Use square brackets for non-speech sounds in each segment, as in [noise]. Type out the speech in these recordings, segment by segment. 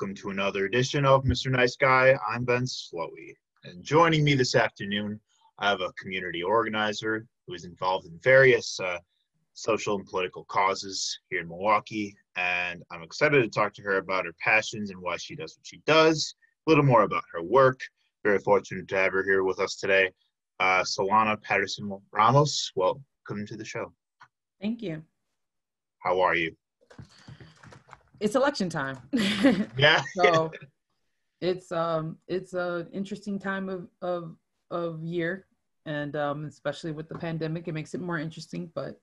Welcome to another edition of Mr. Nice Guy. I'm Ben Slowey. And joining me this afternoon, I have a community organizer who is involved in various uh, social and political causes here in Milwaukee. And I'm excited to talk to her about her passions and why she does what she does, a little more about her work. Very fortunate to have her here with us today. Uh, Solana Patterson Ramos, welcome to the show. Thank you. How are you? It's election time. [laughs] Yeah. so it's um it's a interesting time of of of year and um especially with the pandemic it makes it more interesting but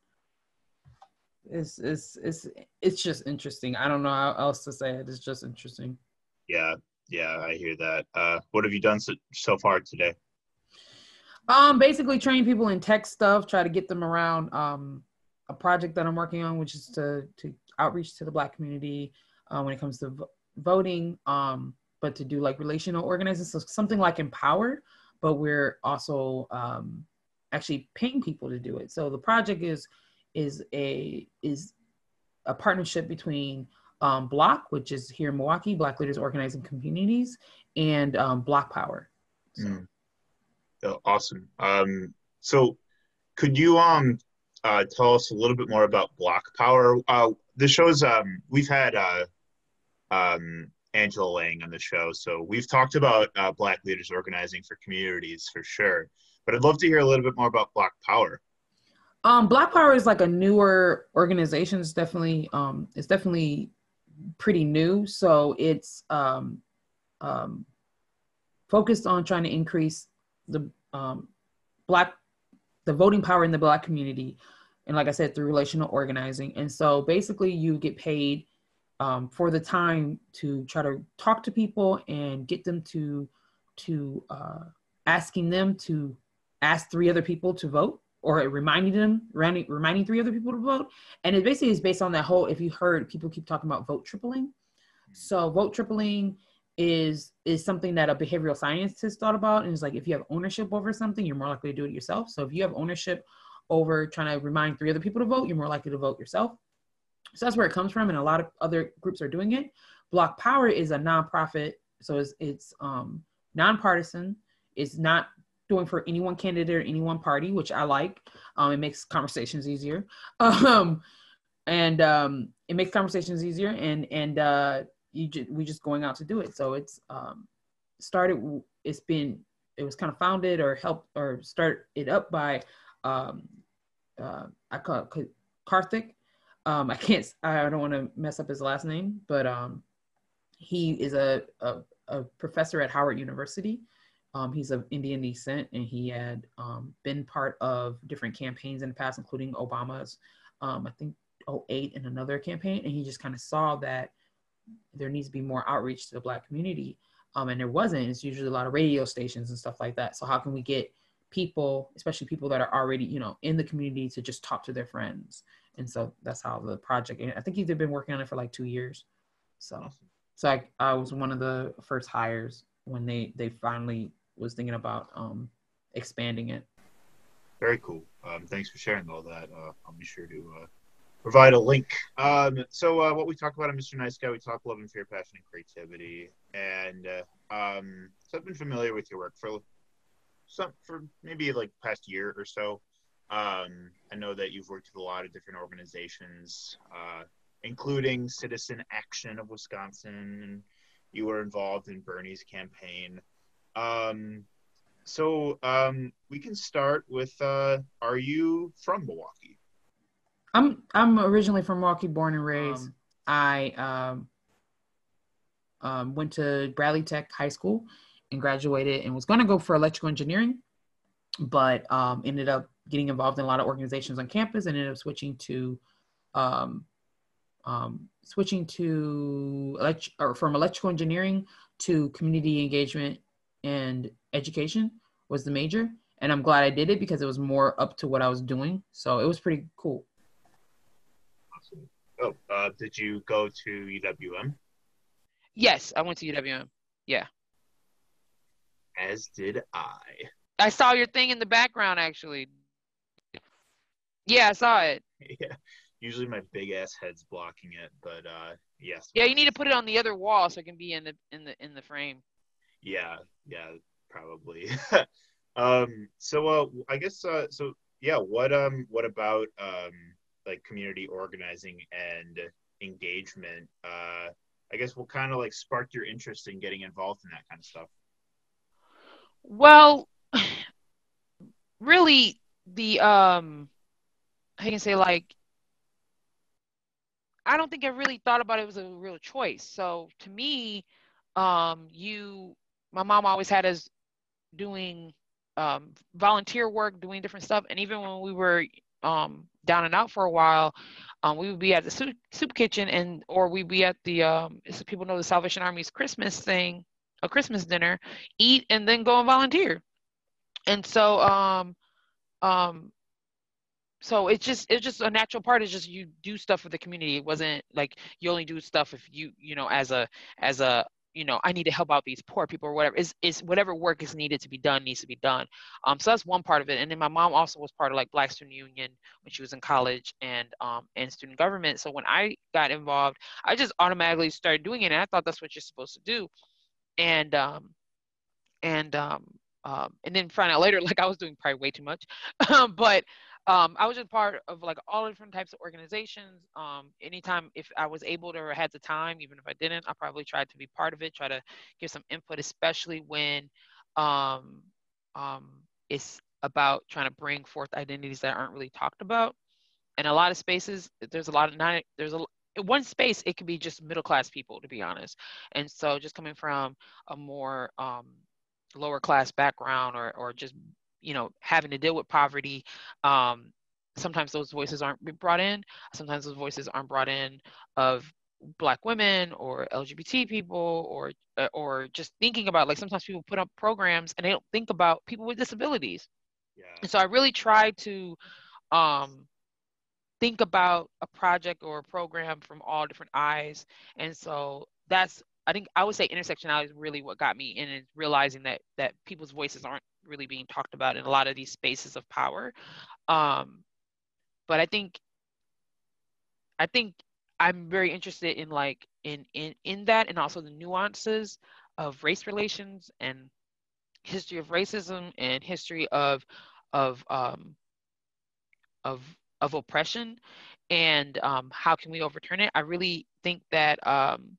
it's it's it's it's just interesting i don't know how else to say it it's just interesting yeah, yeah, I hear that. Uh, what have you done so, so far today? um basically train people in tech stuff try to get them around um a project that i'm working on which is to to outreach to the black community uh, when it comes to vo- voting um but to do like relational organizing so something like empower but we're also um actually paying people to do it so the project is is a is a partnership between um, BLOC which is here in milwaukee black leaders organizing communities and um, BlockPower so, Mm. Oh, awesome. Um, so, could you um uh, tell us a little bit more about Block Power? Uh, the show's um we've had uh, um Angela Lang on the show, so we've talked about uh, Black leaders organizing for communities for sure. But I'd love to hear a little bit more about Black Power. Um, BlockPower is like a newer organization. It's definitely um, it's definitely pretty new. So it's um, um, focused on trying to increase the um, black the voting power in the black community, and like I said, through relational organizing. And so basically, you get paid um, for the time to try to talk to people and get them to to uh, asking them to ask three other people to vote or reminding them reminding, reminding three other people to vote. And it basically is based on that whole if you heard people keep talking about vote tripling. So vote tripling is is something that a behavioral scientist has thought about. And it's like if you have ownership over something you're more likely to do it yourself. So if you have ownership over trying to remind three other people to vote you're more likely to vote yourself so that's where it comes from and a lot of other groups are doing it BlockPower is a nonprofit so it's it's um nonpartisan it's not doing for any one candidate or any one party, which I like. Um, it makes conversations easier. [laughs] Um, and um, it makes conversations easier and and uh, you ju- we just going out to do it. So it's um, started. It's been it was kind of founded or helped or start it up by um, uh, I call it Karthik. Um, I can't. I don't want to mess up his last name, but um, he is a, a a professor at Howard University. Um, he's of Indian descent, and he had um, been part of different campaigns in the past, including Obama's, um, I think, 08 and another campaign. And he just kind of saw that there needs to be more outreach to the Black community. Um, and there wasn't. It's usually a lot of radio stations and stuff like that. So how can we get people, especially people that are already, you know, in the community, to just talk to their friends? And so that's how the project. And I think he's been working on it for like two years. So, so I, I was one of the first hires when they they finally was thinking about um, expanding it. Very cool. Um, thanks for sharing all that. Uh, I'll be sure to uh, provide a link. Um, so, uh, what we talk about on Mr. Nice Guy, we talk love and fear, passion, and creativity. And uh, um, so, I've been familiar with your work for some for maybe like past year or so. Um, I know that you've worked with a lot of different organizations, uh, including Citizen Action of Wisconsin, and you were involved in Bernie's campaign. Um, so um, we can start with uh, Are you from Milwaukee? I'm I'm originally from Milwaukee, born and raised. Um, I um, um, went to Bradley Tech High School and graduated, and was going to go for electrical engineering, but um, ended up getting involved in a lot of organizations on campus, and ended up switching to um, um, switching to elect- or from electrical engineering to community engagement and education was the major and i'm glad i did it because it was more up to what i was doing so it was pretty cool awesome. Oh, uh, did you go to UWM? Yes, I went to UWM. Yeah. As did I. I saw your thing in the background actually. Yeah, I saw it. [laughs] yeah. Usually my big ass head's blocking it, but uh, Yes. Yeah, you need to put it on the other wall so it can be in the in the in the frame. Yeah, yeah, probably. [laughs] um, so uh, I guess uh, so. Yeah. What um, what about um, like community organizing and engagement? Uh, I guess what kind of like sparked your interest in getting involved in that kind of stuff? Well, really, the um, I can say like I don't think I really thought about it was a real choice. So to me, um, you, my mom always had us doing um, volunteer work, doing different stuff, and even when we were um, down and out for a while, um, we would be at the soup, soup kitchen, and or we'd be at the um, people know the Salvation Army's Christmas thing, a Christmas dinner, eat, and then go and volunteer. And so, um, um, so it's just it's just a natural part. It's just you do stuff for the community. It wasn't like you only do stuff if you you know as a as a you know i need to help out these poor people or whatever. Is is whatever work is needed to be done needs to be done. Um so that's one part of it. And then my mom also was part of like black student union when she was in college and um and student government. So when i got involved i just automatically started doing it and i thought that's what you're supposed to do and um and um um, and then find out later [laughs] like i was doing probably way too much [laughs] but um, I was just part of like all different types of organizations. Um, anytime if I was able to or had the time, even if I didn't, I probably tried to be part of it, try to give some input, especially when um, um, it's about trying to bring forth identities that aren't really talked about. And a lot of spaces, there's a lot of not there's a one space it could be just middle class people to be honest. And so just coming from a more um, lower class background or or just you know having to deal with poverty um, sometimes those voices aren't brought in sometimes those voices aren't brought in of black women or lgbt people or uh, or just thinking about like sometimes people put up programs and they don't think about people with disabilities yeah. and so i really try to um, think about a project or a program from all different eyes and so that's i think i would say intersectionality is really what got me in and realizing that that people's voices aren't really being talked about in a lot of these spaces of power. Um, but I think, I think I'm very interested in like in in in that and also the nuances of race relations and history of racism and history of of um, of of oppression and um, how can we overturn it. I really think that um,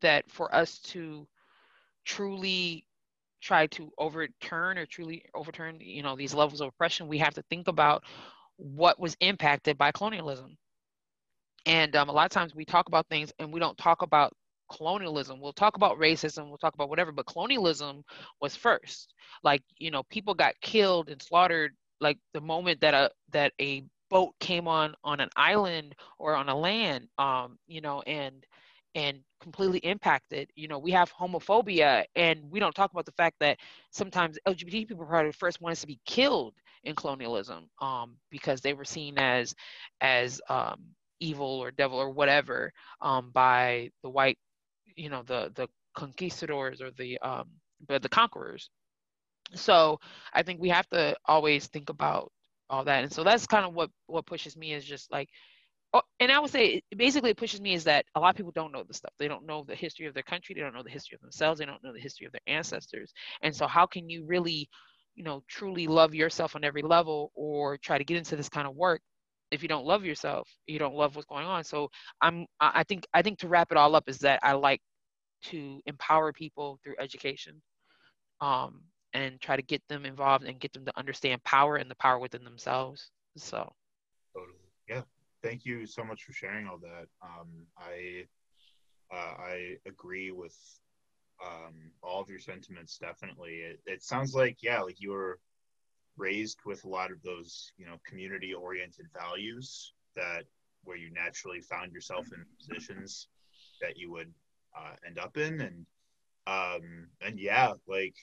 that for us to truly try to overturn or truly overturn you know these levels of oppression we have to think about what was impacted by colonialism. And um, a lot of times we talk about things and we don't talk about colonialism. We'll talk about racism we'll talk about whatever but colonialism was first. Like you know people got killed and slaughtered like the moment that a that a boat came on on an island or on a land um you know and and completely impacted. You know, we have homophobia, and we don't talk about the fact that sometimes LGBT people probably first ones to be killed in colonialism um, because they were seen as as um, evil or devil or whatever um, by the white, you know, the the conquistadors or the um, but the conquerors. So I think we have to always think about all that, and so that's kind of what what pushes me is just like Oh, and I would say basically it pushes me is that a lot of people don't know the stuff. They don't know the history of their country. They don't know the history of themselves. They don't know the history of their ancestors. And so, how can you really, you know, truly love yourself on every level, or try to get into this kind of work if you don't love yourself? You don't love what's going on. So, I'm. I think. I think to wrap it all up is that I like to empower people through education, um, and try to get them involved and get them to understand power and the power within themselves. So. Totally. Yeah thank you so much for sharing all that. Um, I uh, I agree with um, all of your sentiments. Definitely, it, it sounds like yeah, like you were raised with a lot of those you know community oriented values that where you naturally found yourself in positions that you would uh, end up in and um and yeah like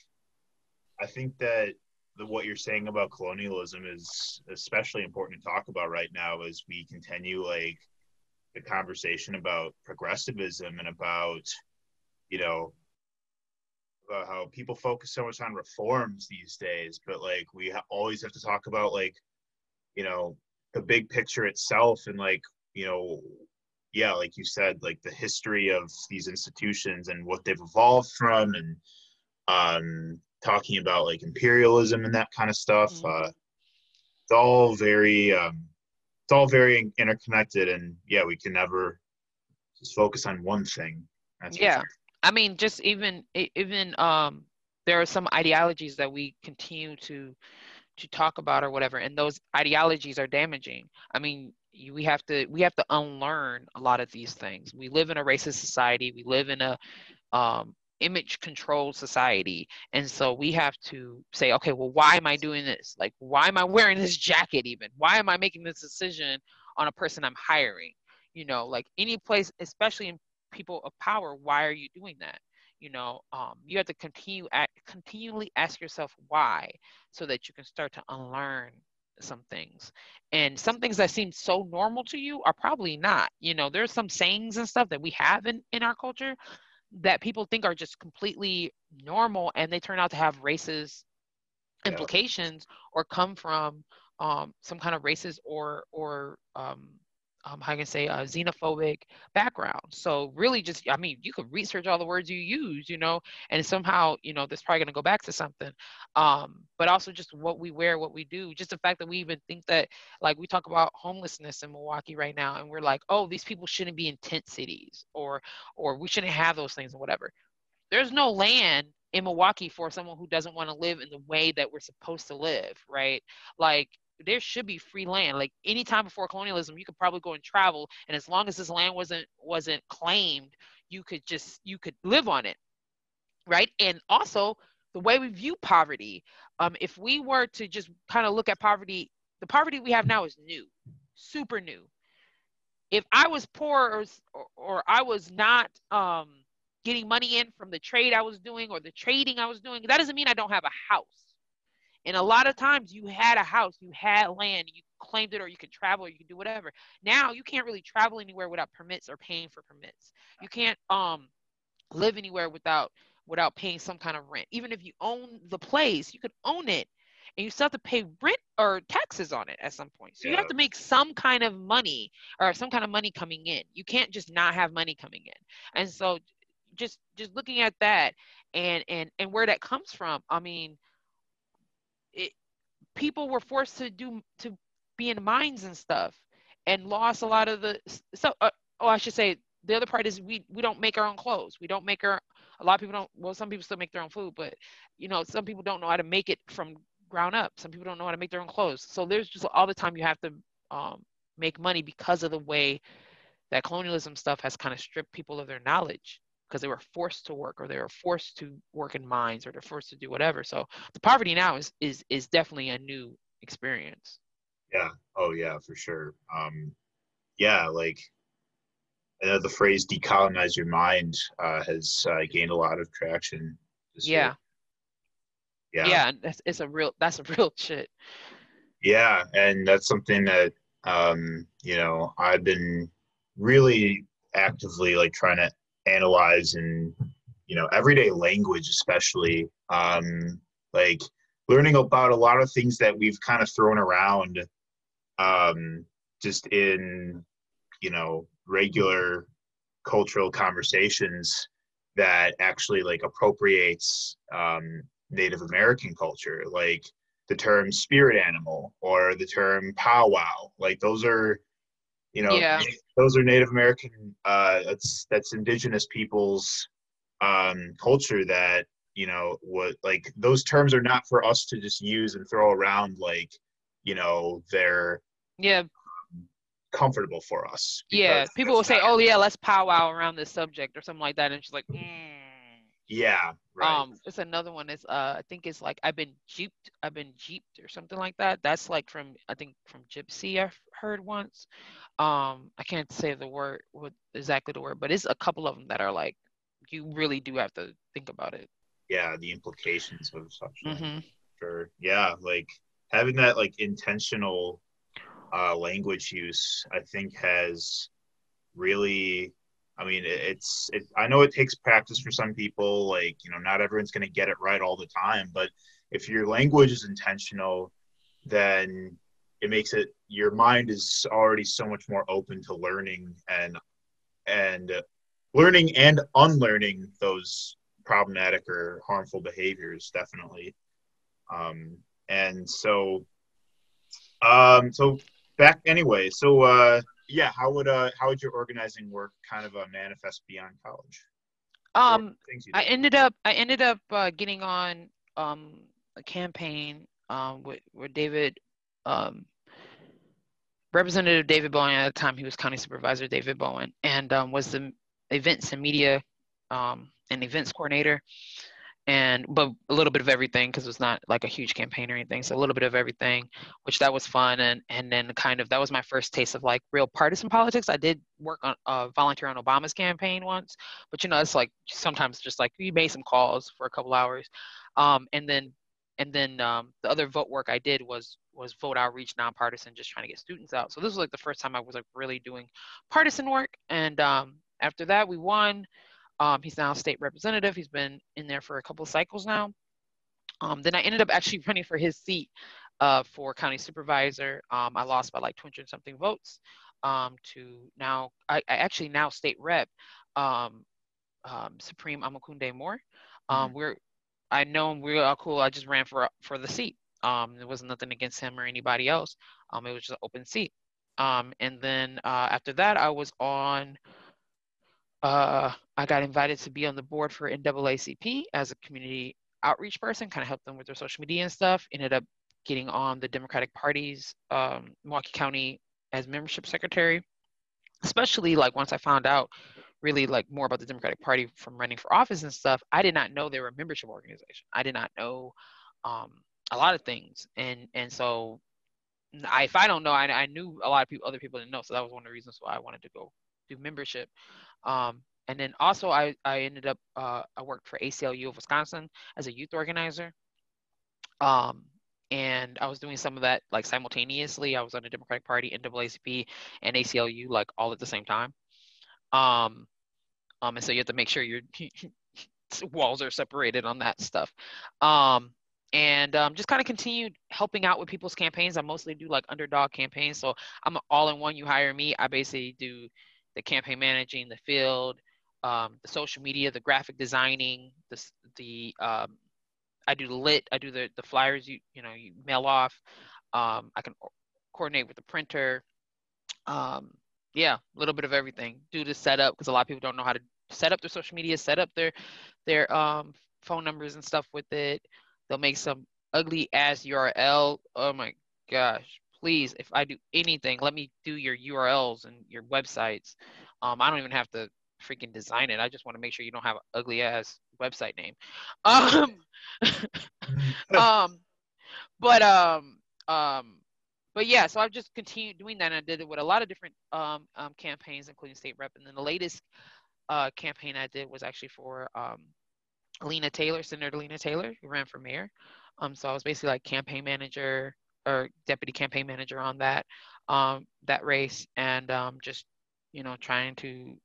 i think that the, what you're saying about colonialism is especially important to talk about right now as we continue like the conversation about progressivism and about you know about how people focus so much on reforms these days but like we ha- always have to talk about like you know the big picture itself and like you know yeah, like you said, like the history of these institutions and what they've evolved from, and um, talking about like imperialism and that kind of stuff. Mhm. Uh, it's all very, um, it's all very interconnected, and yeah, we can never just focus on one thing. That's Yeah. I mean, just even even um, there are some ideologies that we continue to to talk about or whatever, and those ideologies are damaging. I mean, we have to we have to unlearn a lot of these things. We live in a racist society. We live in a um, image control society, and so we have to say, okay, well, why am I doing this? Like, why am I wearing this jacket? Even why am I making this decision on a person I'm hiring? You know, like any place, especially in people of power why are you doing that you know um, you have to continue at continually ask yourself why so that you can start to unlearn some things and some things that seem so normal to you are probably not you know there's some sayings and stuff that we have in in our culture that people think are just completely normal and they turn out to have racist Yeah. implications or come from um, some kind of racist or or um, um, how can I say a xenophobic background. So really, just I mean, you could research all the words you use, you know, and somehow you know that's probably going to go back to something. Um, but also just what we wear, what we do, just the fact that we even think that like we talk about homelessness in Milwaukee right now, and we're like, oh, these people shouldn't be in tent cities, or or we shouldn't have those things or whatever. There's no land in Milwaukee for someone who doesn't want to live in the way that we're supposed to live, right? Like there should be free land. Like any time before colonialism, you could probably go and travel, and as long as this land wasn't wasn't claimed, you could just you could live on it, right? And also the way we view poverty. Um, if we were to just kind of look at poverty, the poverty we have now is new, super new. If I was poor or or, I was not um, getting money in from the trade I was doing or the trading I was doing, that doesn't mean I don't have a house. And a lot of times you had a house, you had land, you claimed it, or you could travel, or you could do whatever. Now you can't really travel anywhere without permits or paying for permits. You can't um live anywhere without without paying some kind of rent. Even if you own the place, you could own it and you still have to pay rent or taxes on it at some point. So you have to make some kind of money or some kind of money coming in. You can't just not have money coming in. And so just just looking at that and and and where that comes from, I mean, people were forced to do to be in mines and stuff and lost a lot of the so uh, oh i should say the other part is we we don't make our own clothes. We don't make our a lot of people don't well some people still make their own food but you know some people don't know how to make it from ground up. Some people don't know how to make their own clothes. So there's just all the time you have to um, make money because of the way that colonialism stuff has kind of stripped people of their knowledge because they were forced to work or they were forced to work in mines or they're forced to do whatever so the poverty now is is is definitely a new experience Yeah. Oh, yeah, for sure. Um, yeah, like I know the phrase "decolonize your mind" uh, has uh, gained a lot of traction. year. yeah Yeah. yeah, and that's, it's a real that's a [laughs] real shit Yeah, and that's something that um, you know I've been really actively like trying to analyze and you know everyday language, especially um, like learning about a lot of things that we've kind of thrown around um, just in you know regular cultural conversations that actually like appropriates um, Native American culture, like the term spirit animal or the term powwow. Like those are, you know, Yeah. those are Native American. Uh, that's that's indigenous people's um, culture that you know what like those terms are not for us to just use and throw around like you know they're yeah comfortable for us. yeah people will say oh yeah let's powwow around this subject or something like that and she's like mm. Yeah, right. um it's another one is uh i think it's like i've been jeeped i've been jeeped or something like that that's like from i think from gypsy i've heard once um i can't say the word what exactly the word but it's a couple of them that are like you really do have to think about it yeah, the implications of such. things. hmm Sure. Yeah, like having that like intentional uh, language use, I think has really. I mean, it's. It, I know it takes practice for some people. Like you know, not everyone's going to get it right all the time. But if your language is intentional, then it makes it. Your mind is already so much more open to learning and and learning and unlearning those problematic or harmful behaviors definitely um, and so um, so back anyway so uh, yeah how would uh how would your organizing work kind of uh, manifest beyond college? Um i ended up i ended up uh, getting on um a campaign um with, with david um representative david bowen at the time he was county supervisor david bowen and um, was the events and media um, and events coordinator and but a little bit of everything because it was not like a huge campaign or anything so a little bit of everything which that was fun and and then kind of that was my first taste of like real partisan politics. I did work on uh, volunteer on obama's campaign once but you know it's like sometimes just like you made some calls for a couple hours um, and then and then um, the other vote work i did was was vote outreach nonpartisan just trying to get students out. So this was like the first time i was like really doing partisan work and um, after that we won um, he's now state representative. He's been in there for a couple of cycles now. Um, then I ended up [laughs] actually running for his seat uh, for county supervisor. Um, I lost by like 200 something votes um, to now, I, I, actually now state rep, um, um, Supreme Omokunde Moore. Mm-hmm. We're, I know him, we're all cool. I just ran for for the seat. there wasn't nothing against him or anybody else. it was just an open seat. and then uh, after that, I was on uh, I got invited to be on the board for NAACP as a community outreach person, kind of help them with their social media and stuff. Ended up getting on the Democratic Party's um, Milwaukee County as membership secretary, especially like once I found out really like more about the Democratic Party from running for office and stuff. I did not know they were a membership organization. I did not know um, a lot of things, and and so I, if I don't know, I, I knew a lot of people, other people didn't know. So that was one of the reasons why I wanted to go do membership. Um, and then also I, I ended up, uh, I worked for ACLU of Wisconsin as a youth organizer. Um, and I was doing some of that like simultaneously. I was on the Democratic Party, NAACP, and ACLU like all at the same time. Um, um, and so you have to make sure your [laughs] walls are separated on that stuff. Um, and um, just kind of continued helping out with people's campaigns. I mostly do like underdog campaigns. So I'm all in one. You hire me. I basically do the campaign managing, the field, um, the social media, the graphic designing, the the um, I do the lit, I do the the flyers you you know you mail off. Um, I can coordinate with the printer. Um, yeah, a little bit of everything. Do the setup because a lot of people don't know how to set up their social media, set up their their um, phone numbers and stuff with it. They'll make some ugly ass URL. Oh my gosh, please, if I do anything, let me do your URLs and your websites. Um, I don't even have to freaking design it. I just want to make sure you don't have an ugly ass website name. Um, [laughs] [laughs] um, but um, um, but yeah, so I've just continued doing that. And I did it with a lot of different um, um, campaigns, including state rep. And then the latest uh, campaign I did was actually for um, Lena Taylor, Senator Lena Taylor, who ran for mayor. Um, so I was basically like campaign manager, or deputy campaign manager on that um, that race, and um, just you know trying to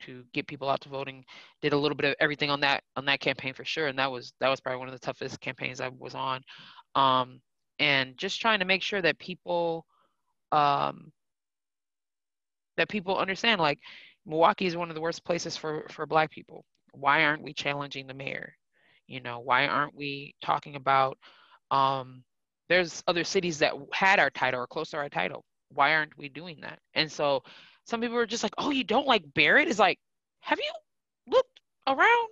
to get people out to voting. Did a little bit of everything on that on that campaign for sure, and that was that was probably one of the toughest campaigns I was on. Um, and just trying to make sure that people um, that people understand like Milwaukee is one of the worst places for for Black people. Why aren't we challenging the mayor? You know, why aren't we talking about um, there's other cities that had our title or close to our title. Why aren't we doing that? And so some people are just like, oh, you don't like Barrett? It's like, have you looked around?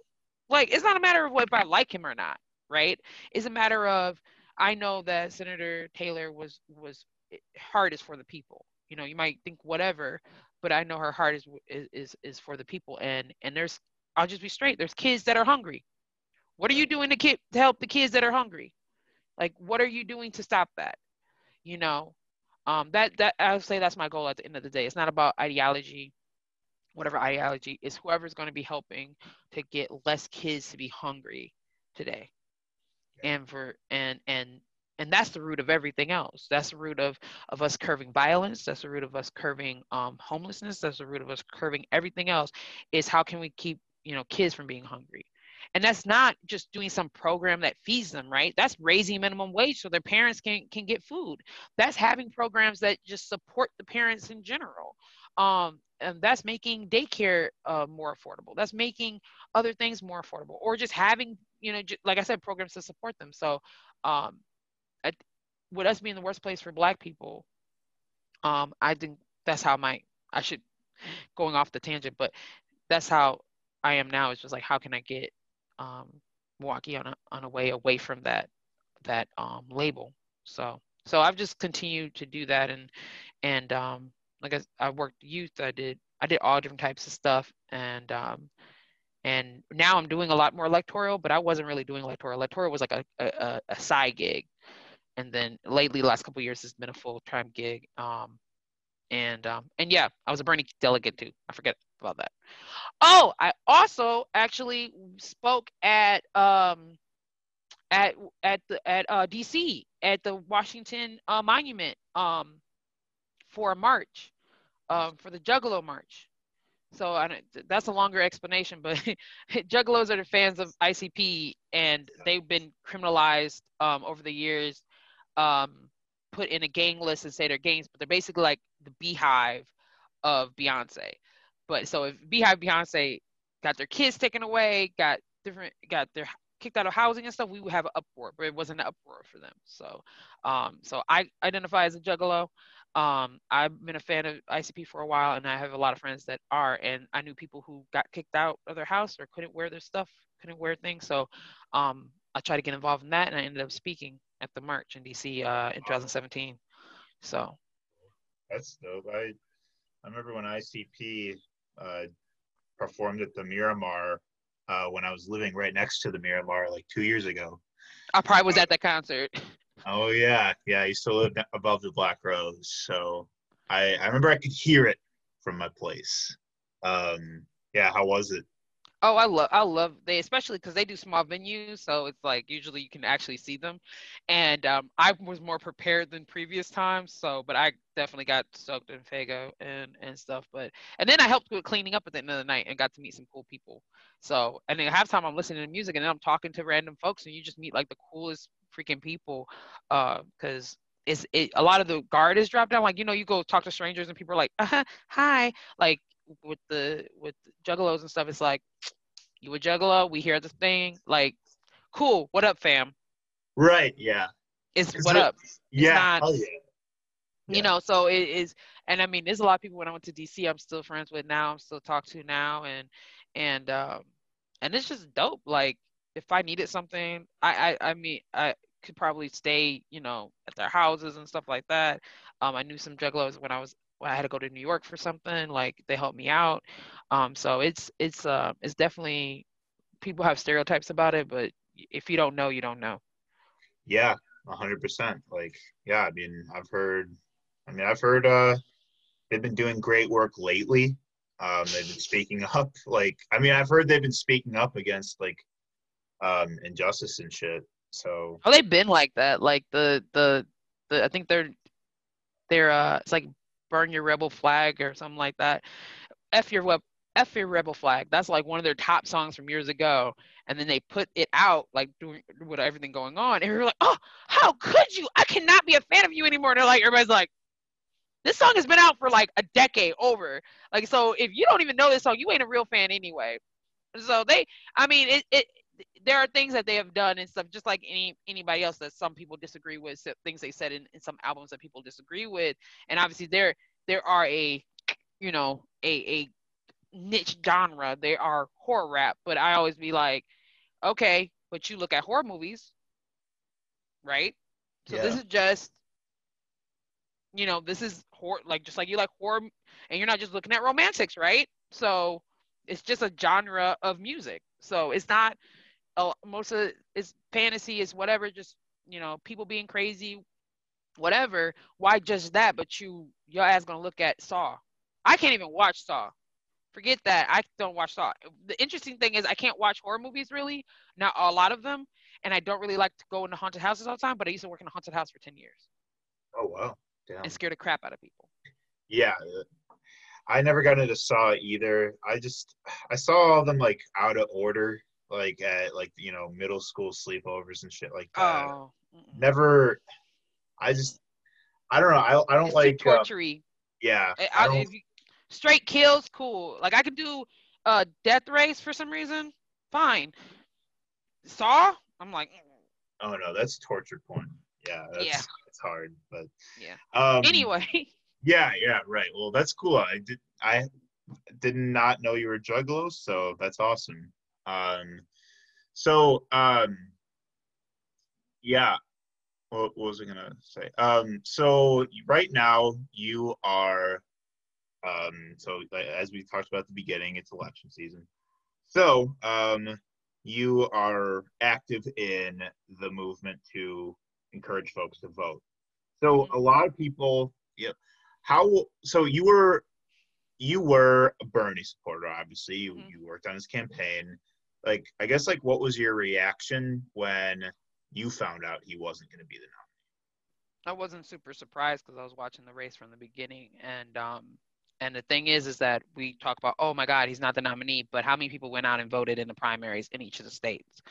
Like, it's not a matter of if I like him or not, right? It's a matter of I know that Senator Taylor was was heart is for the people. You know, you might think whatever, but I know her heart is is is for the people. And and there's I'll just be straight. There's kids that are hungry. What are you doing to, keep, to help the kids that are hungry? Like, what are you doing to stop that? You know, um, that that I'll say that's my goal at the end of the day. It's not about ideology, whatever ideology. is. whoever's going to be helping to get less kids to be hungry today, and for and and and that's the root of everything else. That's the root of of us curving violence. That's the root of us curving um, homelessness. That's the root of us curving everything else. Is how can we keep you know kids from being hungry? And that's not just doing some program that feeds them right? That's raising minimum wage so their parents can can get food. That's having programs that just support the parents in general. Um, and that's making daycare uh, more affordable. That's making other things more affordable or just having you know j- like i said programs to support them. So um I, with us being the worst place for black people um i think that's how my i should going off the tangent but that's how i am now it's just like how can i get um milwaukee on a on a way away from that that um label. So so i've just continued to do that and and um like I, I worked youth i did i did all different types of stuff and um and now i'm doing a lot more electoral but i wasn't really doing electoral. Electoral was like a, a, a side gig. And then lately last couple years has been a full-time gig. Um and um and yeah i was a bernie delegate too. I forget about that. Oh i also actually spoke at um at at the at uh dc at the washington uh, monument um for a march um for the juggalo march. So I, don't, that's a longer explanation, but [laughs] juggalos are the fans of ICP, and they've been criminalized um, over the years, um, put in a gang list and say they're gangs, but they're basically like the BeyHive of Beyonce. But so if BeyHive Beyonce got their kids taken away, got different, got their kicked out of housing and stuff, we would have an uproar, but it wasn't an uproar for them. So, um, so I identify as a juggalo. Um, I've been a fan of ICP for a while, and I have a lot of friends that are. And I knew people who got kicked out of their house or couldn't wear their stuff, couldn't wear things. So um, I tried to get involved in that, and I ended up speaking at the march in DC uh, in 2017. So that's dope. I I remember when ICP uh, performed at the Miramar uh, when I was living right next to the Miramar like two years ago. I probably was at that concert. [laughs] Oh yeah, yeah. I used to live above the Black Rose, so I I remember I could hear it from my place. Um, yeah, how was it? Oh, I love I love they especially because they do small venues, so it's like usually you can actually see them. And um, I was more prepared than previous times, so but I definitely got soaked in Faygo and and stuff. But and then I helped with cleaning up at the end of the night and got to meet some cool people. So and then half time I'm listening to music and then I'm talking to random folks and you just meet like the coolest freaking people because uh, it's it, a lot of the guard is dropped down. Like you know, you go talk to strangers and people are like, uh-huh, "Hi," like with the with juggalos and stuff. It's like you a juggalo. We hear the thing. Like, cool. What up, fam? Right. Yeah. It's what up. Yeah. Not, oh, yeah. You know, so it is, and I mean, there's a lot of people when I went to DC, I'm still friends with now. I'm still talk to now, and and um, and it's just dope. Like, if I needed something, I I I mean, I could probably stay, you know, at their houses and stuff like that. Um, I knew some juggalos when I was when I had to go to New York for something. Like they helped me out. Um, so it's it's uh it's definitely people have stereotypes about it, but if you don't know, you don't know. Yeah, hundred percent. Like yeah, I mean I've heard. I mean I've heard uh they've been doing great work lately. Um, they've been speaking [laughs] up. Like I mean I've heard they've been speaking up against like um injustice and shit so oh, they've been like that. Like the the the I think they're they're uh it's like burn your rebel flag or something like that. F your web F your rebel flag. That's like one of their top songs from years ago. And then they put it out like doing with everything going on. And we are like, oh, how could you? I cannot be a fan of you anymore. And they're like, everybody's like, this song has been out for like a decade over. Like, so if you don't even know this song, you ain't a real fan anyway. So they, I mean, it, it there are things that they have done and stuff just like any anybody else that some people disagree with things they said in, in some albums that people disagree with. And obviously there there are a you know a a niche genre. They are horror rap but i always be like okay but you look at horror movies right? So yeah. this is just you know this is horror like just like you like horror and you're not just looking at romantics right? So it's just a genre of music. So it's not Oh, most of it's fantasy is whatever just you know people being crazy whatever. Why just that? But you your ass gonna look at saw. I can't even watch saw. Forget that. I don't watch saw. The interesting thing is i can't watch horror movies really not a lot of them and i don't really like to go into haunted houses all the time but i used to work in a haunted house for 10 years. Oh wow. Damn. and scared the crap out of people. Yeah uh, i never got into saw either. I just i saw all them like out of order like at like you know middle school sleepovers and shit like that. Oh. Never. I just I don't know. I I don't it's like tortury. Uh, yeah. I, I, you, straight kills, cool. Like I can do a death race for some reason, fine. Saw, I'm like, oh no, that's torture porn. Yeah, that's Yeah. it's hard, but Yeah. Um, anyway, [laughs] Yeah, yeah, right. Well, that's cool. I did I did not know you were juggalo, so that's awesome. Um so um yeah. What, what was I gonna say? Um so right now you are um so as we talked about at the beginning, it's election season. So um you are active in the movement to encourage folks to vote. So a lot of people, yeah, how so you were you were a Bernie supporter, obviously. You Mhm. you worked on his campaign. Like I guess like what was your reaction when you found out he wasn't going to be the nominee? I wasn't super surprised because I was watching the race from the beginning, and um, and the thing is, is that we talk about, oh my God, he's not the nominee, but how many people went out and voted in the primaries in each of the states?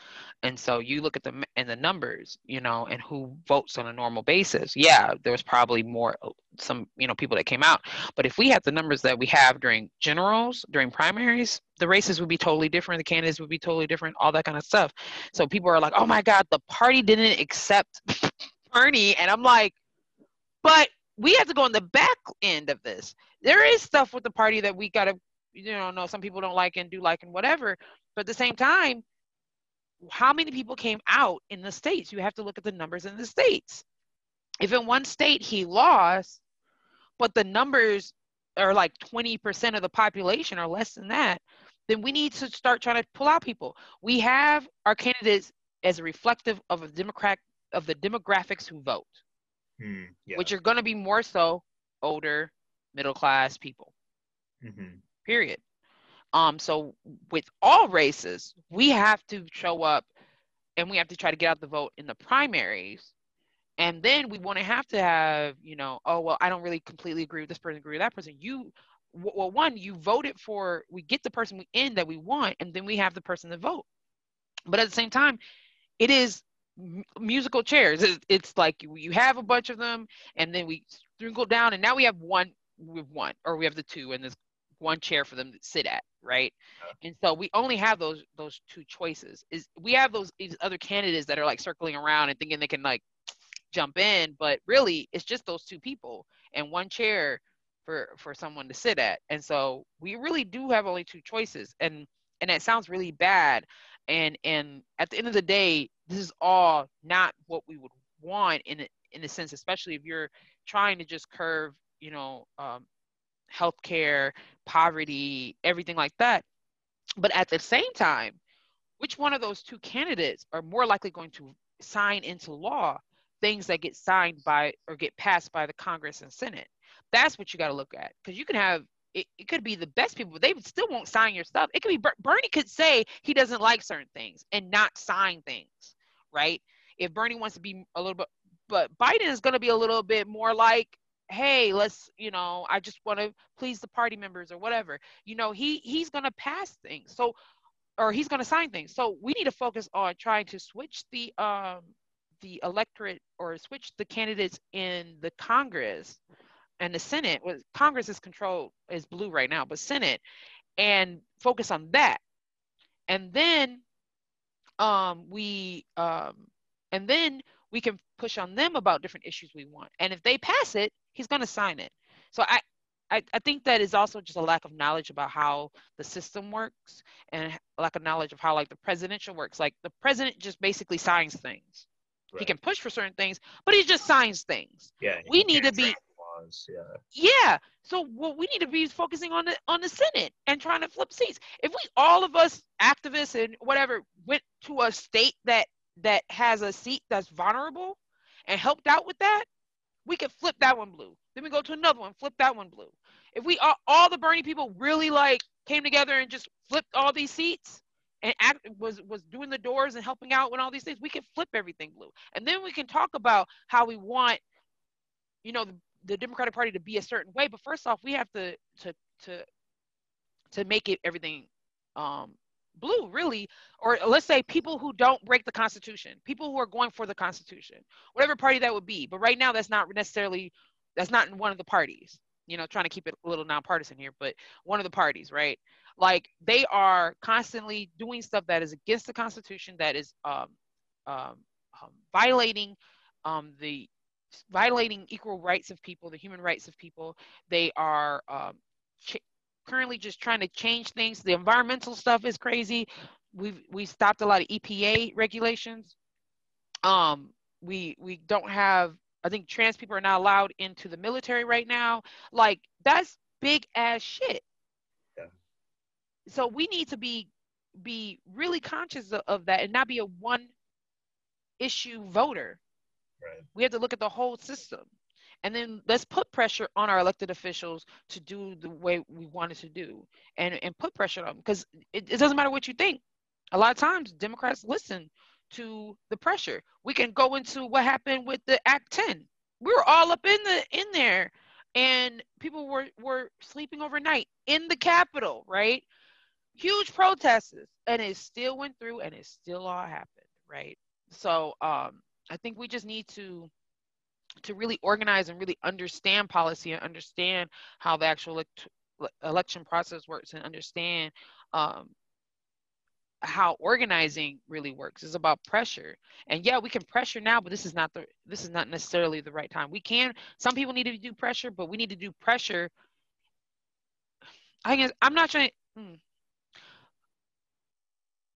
And so you look at the and the numbers, you know, and who votes on a normal basis. Yeah, there was probably more uh, some you know people that came out, but if we had the numbers that we have during generals, during primaries, the races would be totally different. The candidates would be totally different. All that kind of stuff. So people are like, oh my God, the party didn't accept [laughs] Bernie, and I'm like, but we have to go on the back end of this. There is stuff with the party that we gotta, you know, know some people don't like and do like and whatever. But at the same time, how many people came out in the states? You have to look at the numbers in the states. If in one state he lost, but the numbers are like 20% of the population or less than that, then we need to start trying to pull out people. We have our candidates as a reflective of a democrat of the demographics who vote, Hmm, yeah. which are going to be more so older, middle class people. Mhm. Period. Um, so with all races, we have to show up and we have to try to get out the vote in the primaries. And then we want to have to have, you know, oh well, I don't really completely agree with this person, agree with that person. You well, one, you voted for we get the person we in that we want, and then we have the person to vote. But at the same time, it is musical chairs. It's, it's like you, you have a bunch of them, and then we sprinkle down, and now we have one. We have one, or we have the two, and there's one chair for them to sit at, right? And so we only have those those two choices. Is we have those these other candidates that are like circling around and thinking they can like jump in, but really it's just those two people and one chair for for someone to sit at. And so we really do have only two choices, and and that sounds really bad. And and at the end of the day, this is all not what we would want in a, in a sense, especially if you're trying to just curve, you know, um, healthcare, poverty, everything like that. But at the same time, which one of those two candidates are more likely going to sign into law things that get signed by or get passed by the Congress and Senate? That's what you got to look at because you can have it, it could be the best people, but they still won't sign your stuff. It could be Ber- Bernie could say he doesn't like certain things and not sign things, right? If Bernie wants to be a little bit, but Biden is going to be a little bit more like, hey, let's, you know, I just want to please the party members or whatever. You know, he he's going to pass things. So or he's going to sign things. So we need to focus on trying to switch the um the electorate or switch the candidates in the Congress and the Senate. Was Congress is controlled is blue right now, but Senate and focus on that. And then um we um and then we can push on them about different issues we want. And if they pass it, he's going to sign it. So I I, I think that is also just a lack of knowledge about how the system works and lack of knowledge of how like the presidential works. Like the president just basically signs things. He can push for certain things, but he just signs things. Yeah. we need to be- Laws. Yeah. Yeah. So what we need to be is focusing on the on the Senate and trying to flip seats. If we all of us activists and whatever went to a state that that has a seat that's vulnerable and helped out with that, we could flip that one blue. Then we go to another one, flip that one blue. If we all, all the Bernie people really like came together and just flipped all these seats and act, was was doing the doors and helping out with all these things, we could flip everything blue. And then we can talk about how we want, you know, the, the Democratic Party to be a certain way. But first off, we have to to to to make it everything um, blue, really, or let's say people who don't break the Constitution, people who are going for the Constitution, whatever party that would be. But right now, that's not necessarily that's not in one of the parties. you know, trying to keep it a little nonpartisan here, but one of the parties, right? Like they are constantly doing stuff that is against the Constitution, that is um, um, um, violating um, the violating equal rights of people, the human rights of people. They are um, ch- currently just trying to change things. The environmental stuff is crazy. We've we stopped a lot of EPA regulations. Um, we we don't have. I think trans people are not allowed into the military right now. Like that's big ass shit. Yeah. So we need to be be really conscious of, of that and not be a one issue voter. Right. We have to look at the whole system. And then let's put pressure on our elected officials to do the way we wanted to do and, and put pressure on them because it, it doesn't matter what you think. A lot of times Democrats listen to the pressure. We can go into what happened with the Act 10. We were all up in the in there and people were were sleeping overnight in the Capitol, right? Huge protests and it still went through and it still all happened, right? So um I think we just need to to really organize and really understand policy and understand how the actual elect- election process works and understand um, how organizing really works is about pressure. And yeah we can pressure now but this is not the this is not necessarily the right time. We can some people need to do pressure but we need to do pressure. I guess i'm not trying hmm.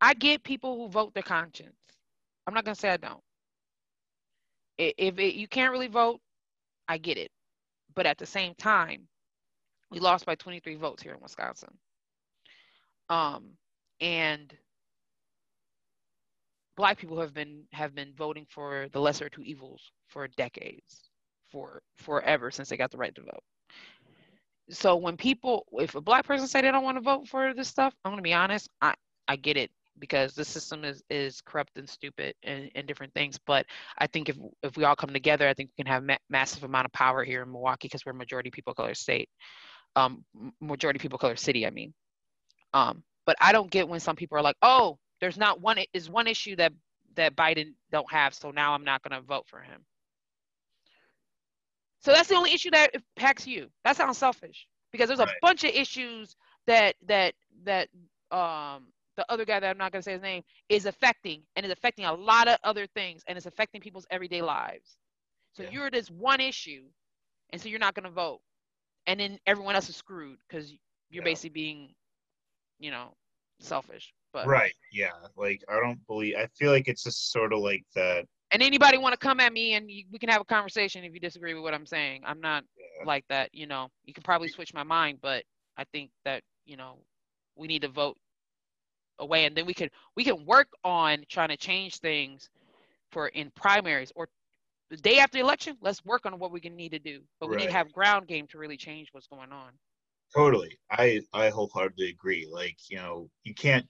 i get people who vote their conscience. I'm not going to say i don't if it, you can't really vote, I get it. But at the same time, we lost by 23 votes here in Wisconsin. Um, and black people have been have been voting for the lesser two evils for decades, for forever since they got the right to vote. So when people, if a black person say they don't want to vote for this stuff, I'm gonna be honest, I I get it because the system is is corrupt and stupid and, and different things. But I think if if we all come together, I think we can have ma- massive amount of power here in Milwaukee because we're a majority people color state, um, majority people color city. I mean, um, but I don't get when some people are like, oh, there's not one is one issue that that Biden don't have, so now I'm not going to vote for him. So that's the only issue that impacts you. That sounds selfish because there's a right. bunch of issues that that that um the other guy that I'm not going to say his name is affecting and is affecting a lot of other things and it's affecting people's everyday lives. So yeah. you're this one issue, and so you're not going to vote, and then everyone else is screwed because you're yeah. basically being, you know, selfish. But right, yeah, like I don't believe. I feel like it's just sort of like that. And anybody want to come at me and you, we can have a conversation if you disagree with what I'm saying. I'm not yeah. like that, you know. You can probably switch my mind, but I think that you know we need to vote away and then we can we can work on trying to change things for in primaries or the day after the election let's work on what we can need to do. But we right. need to have ground game to really change what's going on. Totally. I i wholeheartedly agree. Like you know you can't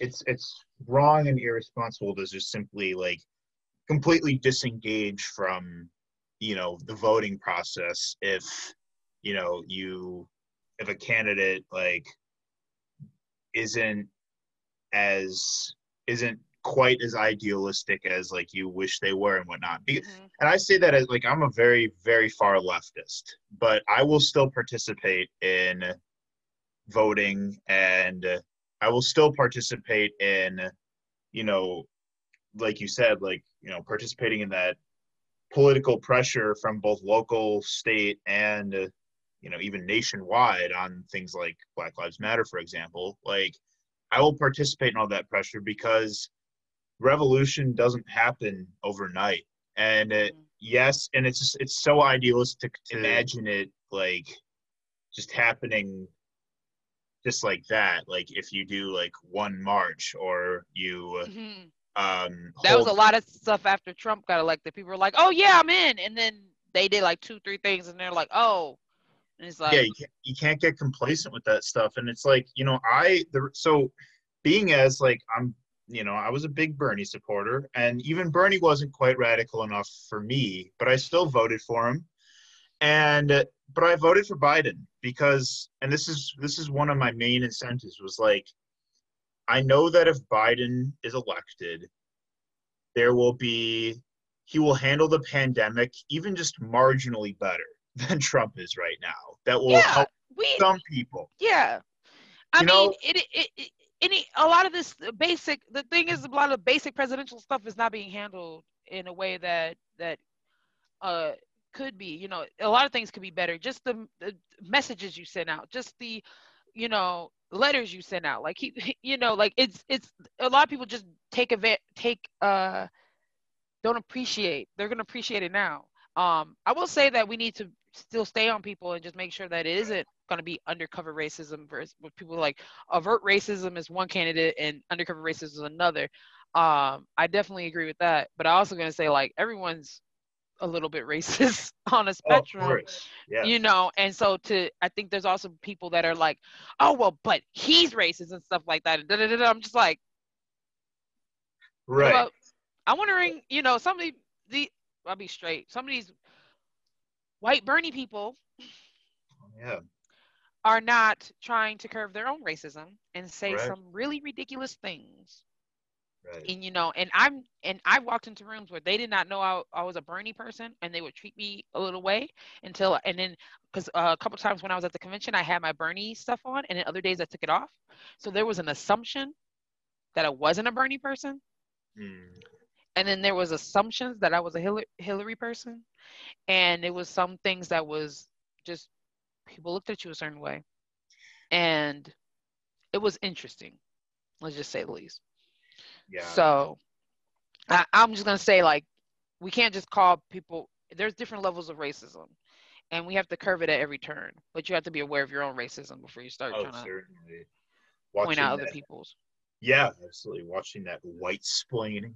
it's it's wrong and irresponsible to just simply like completely disengage from you know the voting process if you know you if a candidate like isn't as isn't quite as idealistic as like you wish they were and whatnot. Mm-hmm. And I say that as like I'm a very very far leftist, but I will still participate in voting and I will still participate in you know like you said like you know participating in that political pressure from both local, state and you know even nationwide on things like Black Lives Matter for example. Like I will participate in all that pressure because revolution doesn't happen overnight. And it, mm-hmm. yes, and it's just, it's so idealistic to imagine it like just happening just like that. Like if you do like one march or you mm-hmm. um that was a lot of stuff after Trump got elected. People were like, "Oh yeah, I'm in," and then they did like two, three things, and they're like, "Oh." And it's like, yeah, you can't, you can't get complacent with that stuff. And it's like, you know, I, the, so being as like, I'm, you know, I was a big Bernie supporter, and even Bernie wasn't quite radical enough for me, but I still voted for him. And, but I voted for Biden because, and this is, this is one of my main incentives was like, I know that if Biden is elected, there will be, he will handle the pandemic even just marginally better than Trump is right now. That will Yeah, help we some people. yeah. I You mean, know- it, it, it, any a lot of this basic. The thing is, a lot of basic presidential stuff is not being handled in a way that that uh could be. You know, a lot of things could be better. Just the, the messages you send out, just the you know letters you send out. Like he, [laughs] you know, like it's it's a lot of people just take a take uh don't appreciate. They're gonna appreciate it now. Um, I will say that we need to still stay on people and just make sure that it isn't going to be undercover racism versus with people like overt racism is one candidate and undercover racism is another. Um, I definitely agree with that, but I also going to say like everyone's a little bit [laughs] racist on a Oh, of spectrum. Yeah. you know. And so to I think there's also people that are like, oh well, but he's racist and stuff like that. And. I'm just like, right. well, I'm wondering, you know, some of the, the I'll be straight. Some of these white Bernie people yeah. are not trying to curb their own racism and say Right. some really ridiculous things. Right. And you know, and I'm and I walked into rooms where they did not know I, I was a Bernie person, and they would treat me a little way until and then because uh, a couple times when I was at the convention, I had my Bernie stuff on, and then other days I took it off. So there was an assumption that I wasn't a Bernie person, Mm. And then there was assumptions that I was a Hillary, Hillary person, and it was some things that was just people looked at you a certain way, and it was interesting. Let's just say the least. Yeah. So I, I'm just gonna say like we can't just call people. There's different levels of racism, and we have to curve it at every turn. But you have to be aware of your own racism before you start oh, trying to certainly. point Watching out other people's. Yeah, absolutely. Watching that white splaining,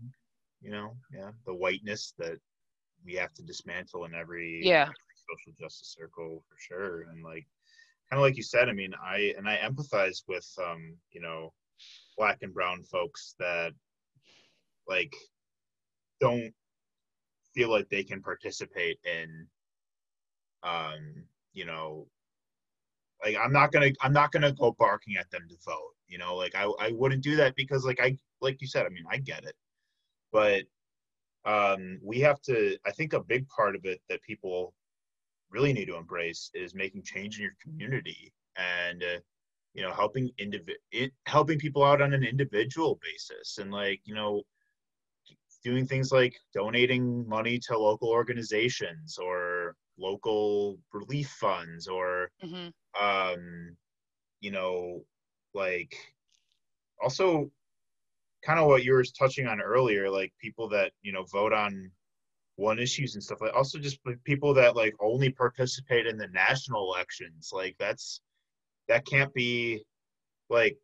you know, yeah, the whiteness that we have to dismantle in every Yeah. every social justice circle for sure. And like, kind of like you said, I mean, I and I empathize with, um, you know, black and brown folks that like don't feel like they can participate in, um, you know, like I'm not gonna I'm not gonna go barking at them to vote. You know, like I I wouldn't do that because like I like you said, I mean I get it, but um, we have to. I think a big part of it that people really need to embrace is making change in your community and uh, you know helping individ it, helping people out on an individual basis and like you know doing things like donating money to local organizations or local relief funds or hmm um you know like also kind of what you were touching on earlier like people that you know vote on one issues and stuff like also just people that like only participate in the national elections like that's that can't be like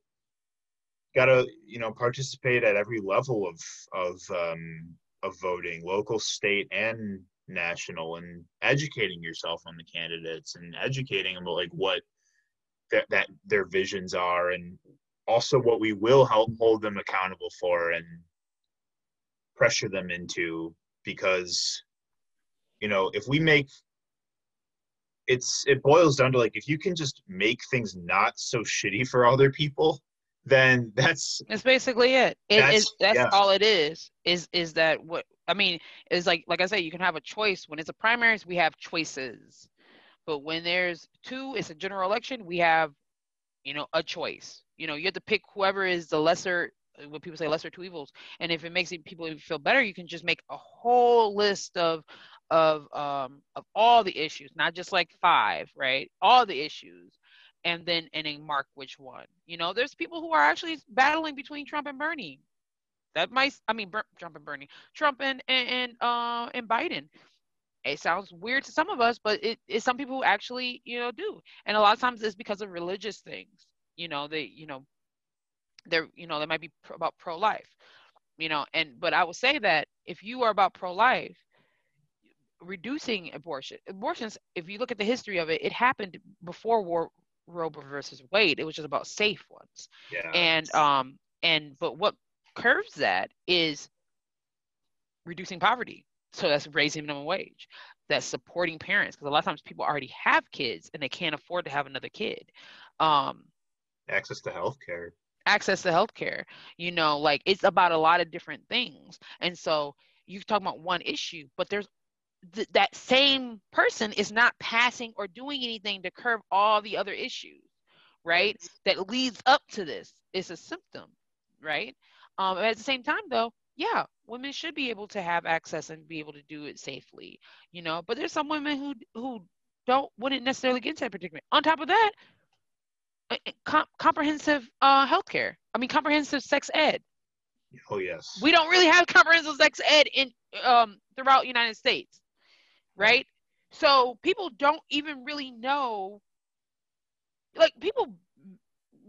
gotta you know participate at every level of of um of voting local state and national and educating yourself on the candidates and educating them like what that, that their visions are and also what we will help hold them accountable for and pressure them into because you know if we make it's it boils down to like if you can just make things not so shitty for other people then [laughs] that's That's basically it. It That's- is that's yeah. all it is. Is is that what I mean? Is like like I said, you can have a choice. When it's a primaries, we have choices, but when there's two, it's a general election. We have, you know, a choice. You know, you have to pick whoever is the lesser. What people say, lesser two evils. And if it makes people feel better, you can just make a whole list of of um of all the issues, not just like five, right? All the issues and then and then mark which one. You know, there's people who are actually battling between Trump and Bernie. That might, I mean, Ber- Trump and Bernie, Trump and and and, uh, and Biden. It sounds weird to some of us, but it is some people who actually, you know, do. And a lot of times it's because of religious things. You know, they, you know, they're, you know, they might be pro- about pro-life. You know, and but I will say that if you are about pro-life, reducing abortion, abortions, if you look at the history of it, it happened before war Roe versus Wade. It was just about safe ones. yeah And um and but what curves that is reducing poverty. So that's raising minimum wage. That's supporting parents because a lot of times people already have kids and they can't afford to have another kid. Um access to health care access to healthcare. You know, like it's about a lot of different things. And so you talk about one issue, but there's th- that same person is not passing or doing anything to curb all the other issues, right? That leads up to this. It's a symptom, right? Um, at the same time, though, yeah, women should be able to have access and be able to do it safely, you know. But there's some women who who don't wouldn't necessarily get into that predicament. On top of that, com- comprehensive uh, healthcare. I mean, comprehensive sex ed. Oh yes. We don't really have comprehensive sex ed in um, throughout United States, right? So people don't even really know. Like people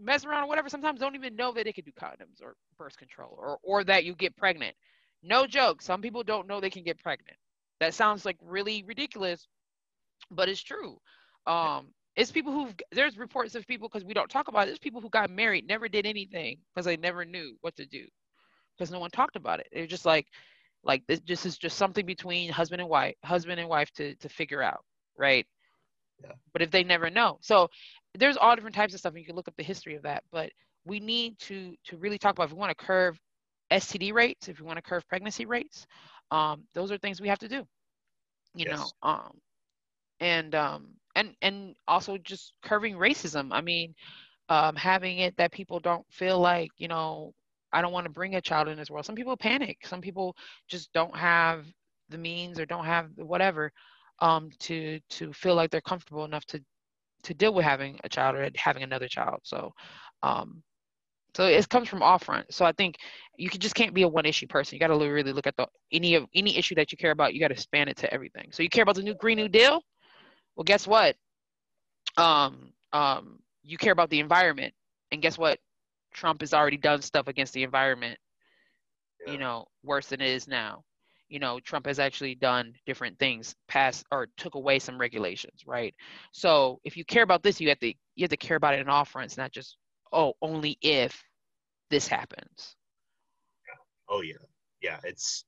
mess around or whatever. Sometimes don't even know that they can do condoms or birth control or or that you get pregnant. No joke. Some people don't know they can get pregnant. That sounds like really ridiculous, but it's true. Um, it's people who there's reports of people because we don't talk about it. There's people who got married, never did anything because they never knew what to do because no one talked about it. They're just like, like this, this is just something between husband and wife, husband and wife to to figure out, right? Yeah. But if they never know, so there's all different types of stuff, and you can look up the history of that. But we need to to really talk about if we want to curve STD rates, if we want to curve pregnancy rates, um, those are things we have to do. You Yes. know, um, and um, and and also just curving racism. I mean, um, having it that people don't feel like you know I don't want to bring a child in this world. Some people panic. Some people just don't have the means or don't have whatever um, to to feel like they're comfortable enough to to deal with having a child or having another child. So, um, so it comes from all fronts. So I think you can, just can't be a one issue person. You got to really look at the any of any issue that you care about. You got to span it to everything. So you care about the new Green New Deal. Well, guess what? Um, um, you care about the environment, and guess what? Trump has already done stuff against the environment. Yeah. You know, worse than it is now. You know, Trump has actually done different things, passed or took away some regulations, right? So if you care about this, you have to you have to care about it in all fronts, not just oh only if this happens. Oh yeah, yeah. It's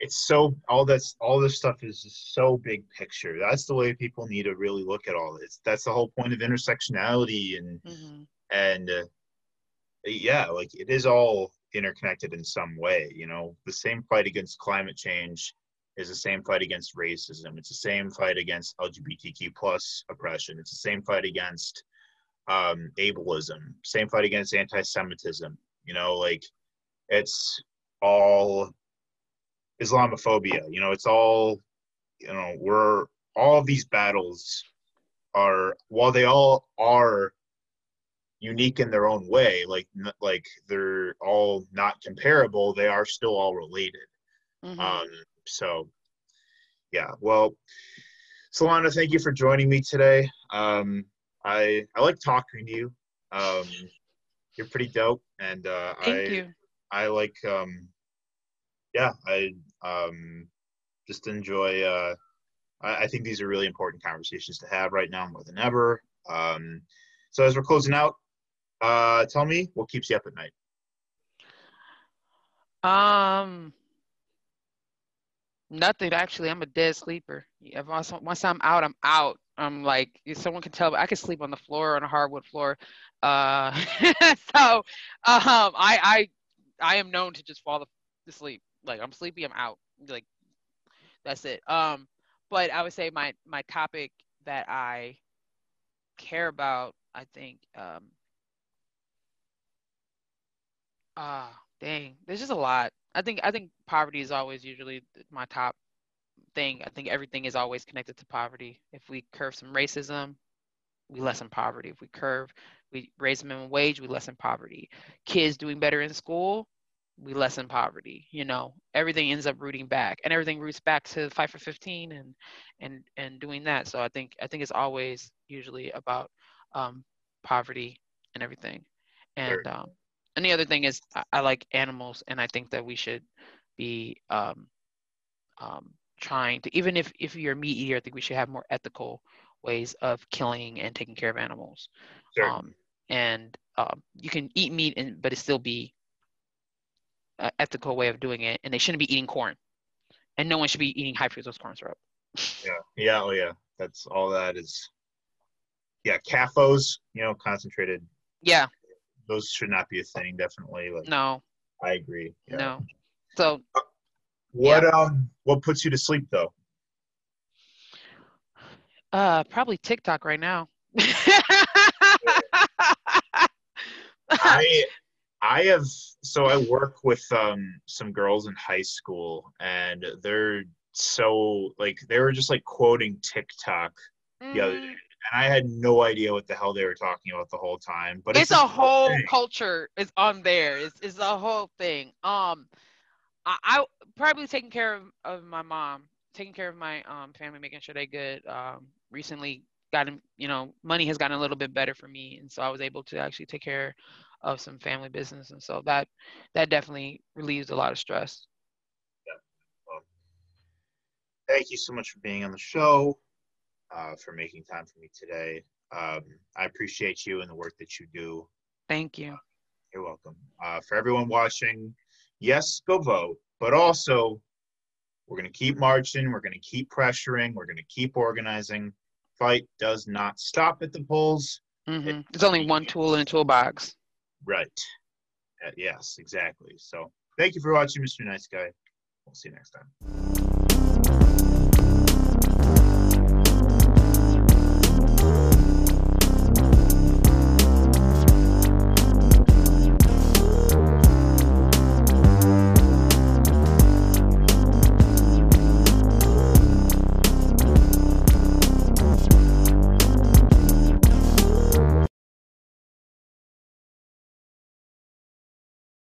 it's so all that's all this stuff is just so big picture. That's the way people need to really look at all this. That's the whole point of intersectionality and Mm-hmm. and uh, yeah, like it is all interconnected in some way. You know, the same fight against climate change is the same fight against racism. It's the same fight against LGBTQ plus oppression. It's the same fight against um, ableism. Same fight against anti-Semitism. You know, like it's all Islamophobia. You know, it's all you know. We're all these battles are while they all are unique in their own way like n- like they're all not comparable they are still all related Mhm. um so yeah well solana thank you for joining me today um i i like talking to you um you're pretty dope and uh Thank i you. i like um yeah i um just enjoy uh I, I think these are really important conversations to have right now more than ever um so as we're closing out uh tell me what keeps you up at night Um, nothing actually. I'm a dead sleeper. If once, once I'm out, I'm out. I'm like someone can tell. I can sleep on the floor on a hardwood floor. Uh, [laughs] so um, I I I am known to just fall to sleep. Like I'm sleepy, I'm out. Like that's it. Um, but I would say my my topic that I care about, I think, um, ah, dang, there's just a lot. I think I think poverty is always usually my top thing. I think everything is always connected to poverty. If we curve some racism, we lessen poverty. If we curve, we raise minimum wage, we lessen poverty. Kids doing better in school, we lessen poverty. You know, everything ends up rooting back, and everything roots back to fight for 15 and and and doing that. So I think I think it's always usually about um, poverty and everything. And um, and the other thing is I, I like animals, and I think that we should be um, um, trying to even if if you're a meat eater, I think we should have more ethical ways of killing and taking care of animals. Sure. Um, and um, you can eat meat, and but it still be an ethical way of doing it. And they shouldn't be eating corn, and no one should be eating high fructose corn syrup. yeah yeah oh yeah that's all that is yeah cafos you know concentrated Yeah, those should not be a thing definitely like no, i agree yeah. no. So what um what puts you to sleep though Uh, probably TikTok right now. [laughs] I I have so I work with um some girls in high school and they're so like they were just like quoting TikTok the other day. Mhm. And I had no idea what the hell they were talking about the whole time. But it's, it's, a whole thing. culture is on there. It's it's a whole thing. Um, I, I probably taking care of, of my mom, taking care of my um family, making sure they good. Um, recently gotten you know money has gotten a little bit better for me, and so I was able to actually take care of some family business, and so that that definitely relieves a lot of stress. Thank you so much for being on the show, uh, for making time for me today. Um, I appreciate you and the work that you do. Thank you. You're welcome. Uh, for everyone watching, yes, go vote, but also we're going to keep marching. We're going to keep pressuring. We're going to keep organizing. Fight does not stop at the polls. Mm-hmm. There's only one tool in a toolbox. Right. Uh, yes, exactly. So thank you for watching, Mr. Nice Guy. We'll see you next time.